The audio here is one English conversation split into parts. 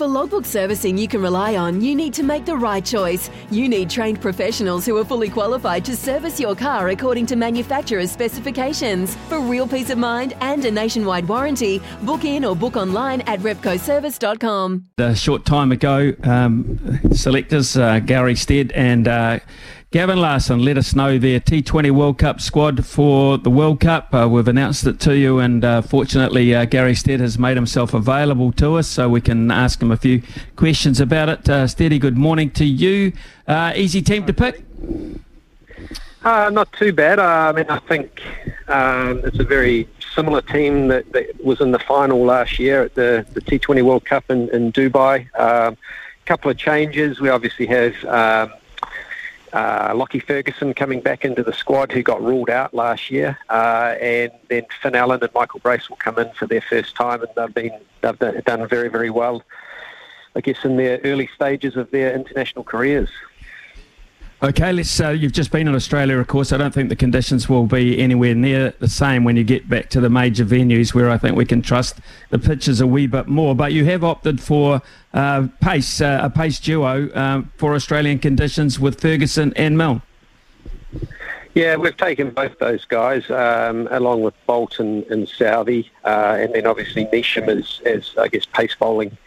For logbook servicing you can rely on, you need to make the right choice. You need trained professionals who are fully qualified to service your car according to manufacturer's specifications. For real peace of mind and a nationwide warranty, book in or book online at repcoservice.com. A short time ago, um, selectors uh, Gary Stead and uh, Gavin Larsen let us know their T20 World Cup squad for the World Cup. Uh, we've announced it to you, and uh, fortunately, uh, Gary Stead has made himself available to us so we can ask him a few questions about it. Uh, Steady, good morning to you. Uh, easy team to pick? Uh, not too bad. Uh, I mean, I think um, it's a very similar team that, that, was in the final last year at the, the T20 World Cup in, in Dubai. A um, couple of changes. We obviously have. Um, uh, Lockie Ferguson coming back into the squad, who got ruled out last year, uh, and then Finn Allen and Michael Brace will come in for their first time, and they've been they've done very very well, I guess, in their early stages of their international careers. Okay, let's. Uh, you've just been in Australia, of course. I don't think the conditions will be anywhere near the same when you get back to the major venues, where I think we can trust the pitches a wee bit more. But you have opted for uh, pace, uh, a pace duo um, for Australian conditions with Ferguson and Milne. Yeah, we've taken both those guys um, along with Bolton and Southee, uh, and then obviously Neesham as, as I guess pace bowling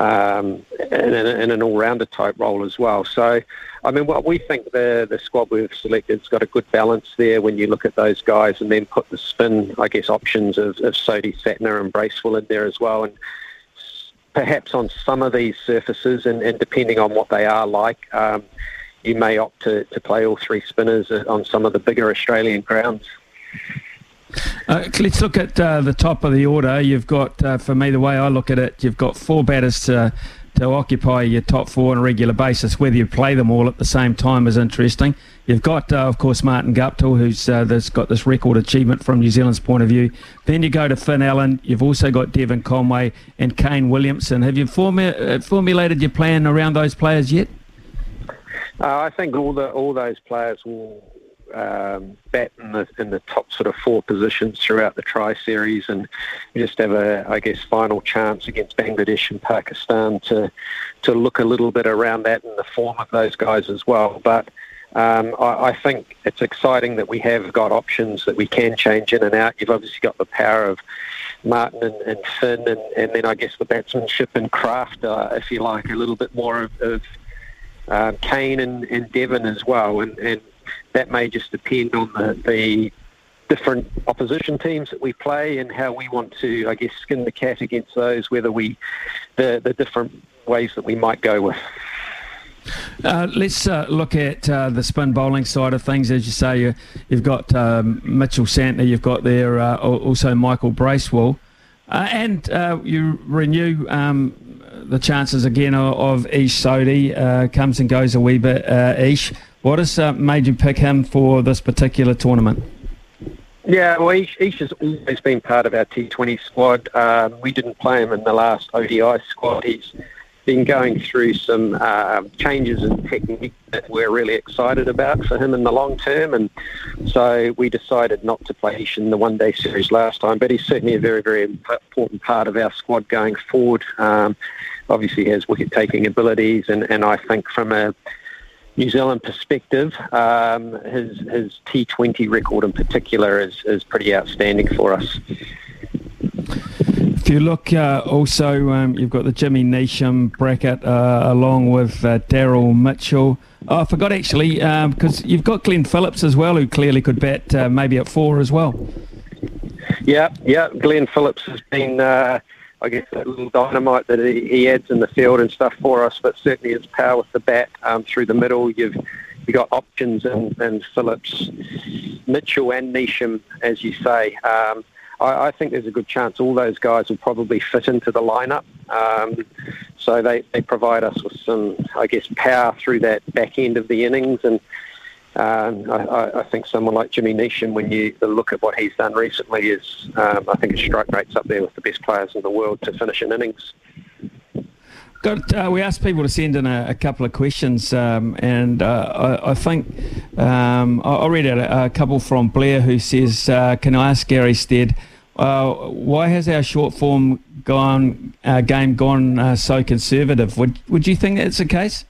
um, an all-rounder type role as well. So, I mean, what we think the the squad we've selected has got a good balance there when you look at those guys, and then put the spin, I guess, options of, of Sodhi, Santner, and Bracewell in there as well, and perhaps on some of these surfaces, and, and depending on what they are like. Um, you may opt to, to play all three spinners on some of the bigger Australian grounds. Uh, let's look at uh, the top of the order. You've got, uh, for me, the way I look at it, you've got four batters to to occupy your top four on a regular basis. Whether you play them all at the same time is interesting. You've got, uh, of course, Martin Guptill, who's uh, got this record achievement from New Zealand's point of view. Then you go to Finn Allen. You've also got Devon Conway and Kane Williamson. Have you formu- uh, formulated your plan around those players yet? I think all the all those players will um, bat in the in the top sort of four positions throughout the Tri Series, and just have a I guess final chance against Bangladesh and Pakistan to to look a little bit around that in the form of those guys as well. But um, I, I, think it's exciting that we have got options that we can change in and out. You've obviously got the power of Martin and, and Finn, and, and, then I guess the batsmanship and craft, uh, if you like, a little bit more of, of um, Kane and, and Devon as well. And, and that may just depend on the, the different opposition teams that we play and how we want to, I guess, skin the cat against those, whether we, the, the different ways that we might go with. Uh, let's uh, look at uh, the spin bowling side of things. As you say, you, have got um, Mitchell Santner, you've got there uh, also Michael Bracewell, uh, and uh, you renew um, the chances again of, Ish Sodhi. comes and goes a wee bit, Ish. What has uh, made you pick him for this particular tournament? Yeah, well, Ish, Ish has always been part of our T20 squad. Um, we didn't play him in the last ODI squad. He's been going through some uh, changes in technique that we're really excited about for him in the long term, and so we decided not to play Ish in the one-day series last time. But he's certainly a very, very important part of our squad going forward. Um, obviously, he has wicket-taking abilities, and, and I think from a New Zealand perspective, um, his his T20 record in particular is, is pretty outstanding for us. If you look uh, also, um, you've got the Jimmy Neesham bracket uh, along with uh, Daryl Mitchell. Oh, I forgot actually, because um, you've got Glenn Phillips as well, who clearly could bat uh, maybe at four as well. Yeah, yeah. Glenn Phillips has been uh, I guess, that little dynamite that he, he adds in the field and stuff for us. But certainly his power with the bat um, through the middle. You've you got options and, in Phillips, Mitchell, and Neesham, as you say. Um, I, I, think there's a good chance all those guys will probably fit into the lineup. Um, so they, they provide us with some, I guess, power through that back end of the innings. And um, I, I, think someone like Jimmy Neesham, when you look at what he's done recently, is um, I think his strike rate's up there with the best players in the world to finish an innings. Got, uh, we asked people to send in a, a couple of questions, um, and uh, I, I, think um, I'll read a, a, couple from Blair who says, uh, "Can I ask Gary Stead, uh, why has our short form gone uh, game gone uh, so conservative? Would would you think that's the case?"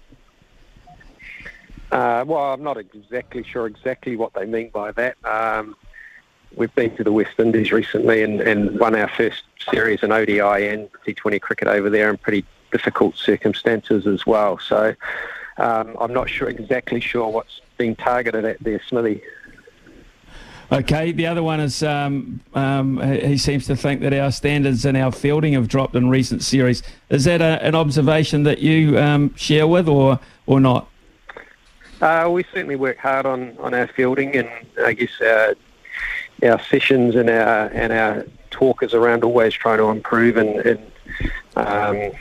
Well, I'm not exactly sure exactly what they mean by that. Um, we've been to the West Indies recently and, and won our first series in ODI and T20 cricket over there in pretty difficult circumstances as well. So um, I'm not sure exactly sure what's being targeted at there, Smithy. Okay, the other one is um, um, he seems to think that our standards and our fielding have dropped in recent series. Is that a, an observation that you um, share with, or or not? Uh, we certainly work hard on, on our fielding, and I guess our, our sessions and our and our talk is around always trying to improve and, and um,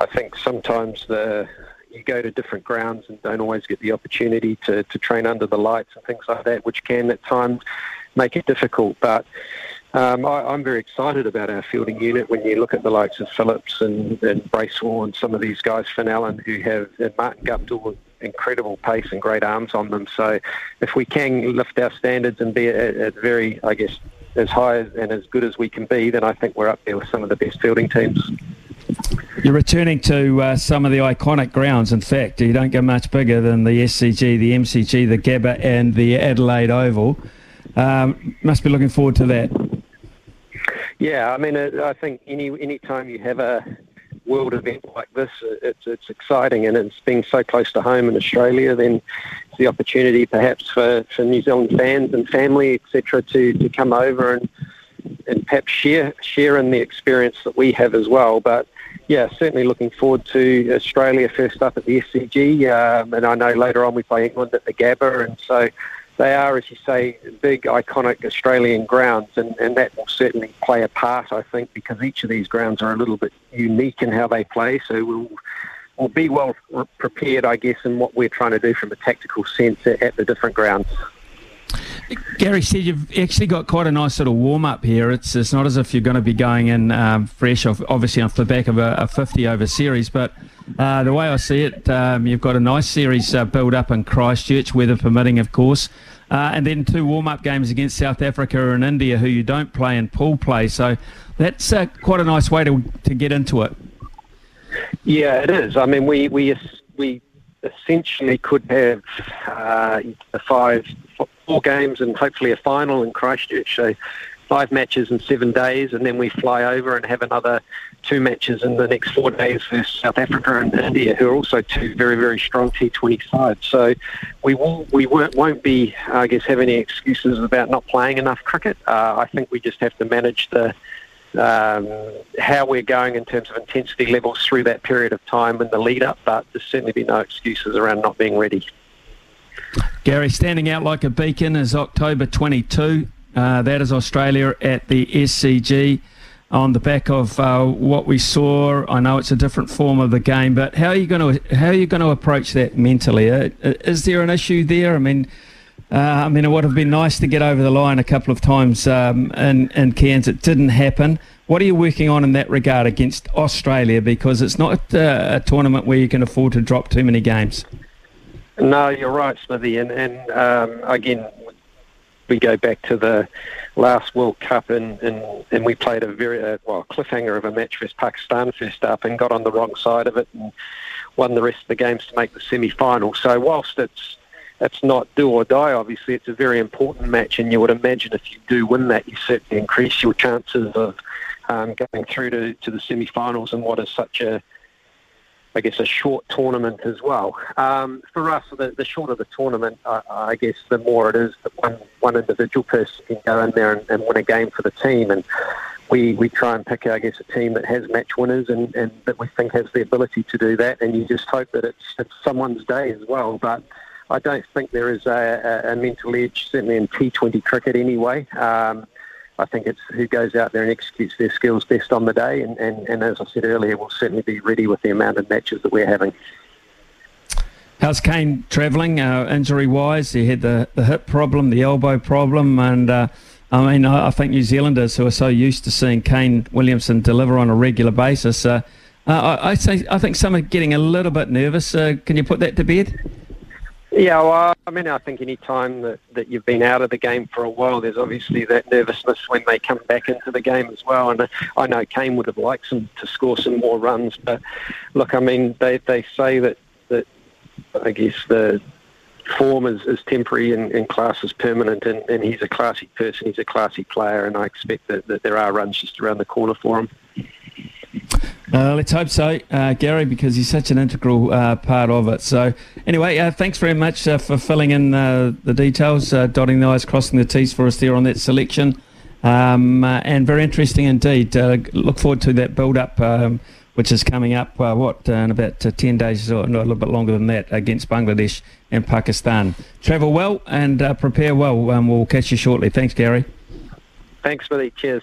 I think sometimes the you go to different grounds and don't always get the opportunity to, to train under the lights and things like that, which can at times make it difficult. But um, I, am very excited about our fielding unit when you look at the likes of Phillips and, and Bracewell and some of these guys, Finn Allen, who have, and Martin Guptill, incredible pace and great arms on them. So if we can lift our standards and be at, at very, I guess, as high and as good as we can be, then I think we're up there with some of the best fielding teams. You're returning to uh, some of the iconic grounds. In fact, you don't get much bigger than the SCG, the MCG, the Gabba, and the Adelaide Oval. Um, must be looking forward to that. Yeah, I mean, I think any any time you have a world event like this, it's it's exciting, and it's being so close to home in Australia. Then it's the opportunity, perhaps, for, for New Zealand fans and family, etc., to to come over and and perhaps share share in the experience that we have as well. But yeah, certainly looking forward to Australia first up at the SCG, um, and I know later on we play England at the Gabba, and so they are, as you say, big, iconic Australian grounds, and, and that will certainly play a part, I think, because each of these grounds are a little bit unique in how they play. So we'll, we'll be well prepared, I guess, in what we're trying to do from a tactical sense at, at the different grounds. Gary Stead you've actually got quite a nice of warm up here. It's it's not as if you're going to be going in um, fresh, off, obviously off the back of a, a 50 over series, but uh, the way I see it, um, you've got a nice series uh, build up in Christchurch, weather permitting, of course, uh, and then two warm up games against South Africa and India, who you don't play in pool play. So that's uh, quite a nice way to to get into it. Yeah, it is. I mean, we we we essentially could have uh, five four games and hopefully a final in Christchurch. So five matches in seven days, and then we fly over and have another two matches in the next four days for South Africa and India, who are also two very, very strong T20 sides. So we will, we won't, won't be, I guess, have any excuses about not playing enough cricket. Uh, I think we just have to manage the um, how we're going in terms of intensity levels through that period of time in the lead up, but there's certainly be no excuses around not being ready. Gary, standing out like a beacon is October 22. Uh, that is Australia at the SCG on the back of uh, what we saw. I know it's a different form of the game, but how are you going to how are you going to approach that mentally? Uh, is there an issue there? I mean, uh, I mean, it would have been nice to get over the line a couple of times um, in in Cairns. It didn't happen. What are you working on in that regard against Australia? Because it's not uh, a tournament where you can afford to drop too many games. No, you're right, Smithy. And, and um, again, we go back to the last World Cup and, and, and we played a very uh, well cliffhanger of a match for Pakistan first up and got on the wrong side of it and won the rest of the games to make the semi-final. So whilst it's it's not do or die, obviously it's a very important match, and you would imagine if you do win that, you certainly increase your chances of um, going through to, to the semi-finals and what is such a I guess, a short tournament as well. Um, for us, the, the shorter the tournament, I, I guess, the more it is that one, one individual person can go in there and, and win a game for the team. And we, we try and pick, I guess, a team that has match winners and, and that we think has the ability to do that. And you just hope that it's, it's someone's day as well. But I don't think there is a, a, a mental edge, certainly in T20 cricket anyway. Um, I think it's who goes out there and executes their skills best on the day. And, and, and as I said earlier, we'll certainly be ready with the amount of matches that we're having. How's Kane travelling uh, injury wise? He had the, the hip problem, the elbow problem, and uh, I mean, I, I, think New Zealanders who are so used to seeing Kane Williamson deliver on a regular basis, uh, uh I, I, say, I think some are getting a little bit nervous. Uh, can you put that to bed? Yeah, well, I mean, I think any time that, that you've been out of the game for a while, there's obviously that nervousness when they come back into the game as well. And I know Kane would have liked some to score some more runs, but look, I mean, they they say that that I guess the form is, is temporary and, and class is permanent, and, and he's a classy person, he's a classy player, and I expect that, that there are runs just around the corner for him. Uh, let's hope so, uh, Gary, because he's such an integral uh, part of it. So, anyway, uh, thanks very much uh, for filling in uh, the details, dotting the I's, crossing the T's for us there on that selection. Um, and very interesting indeed. look forward to that build up, um, which is coming up, what, in about 10 days or no, a little bit longer than that against Bangladesh and Pakistan. Travel well and prepare well. Um, we'll catch you shortly. Thanks, Gary. Thanks, Billy. Cheers.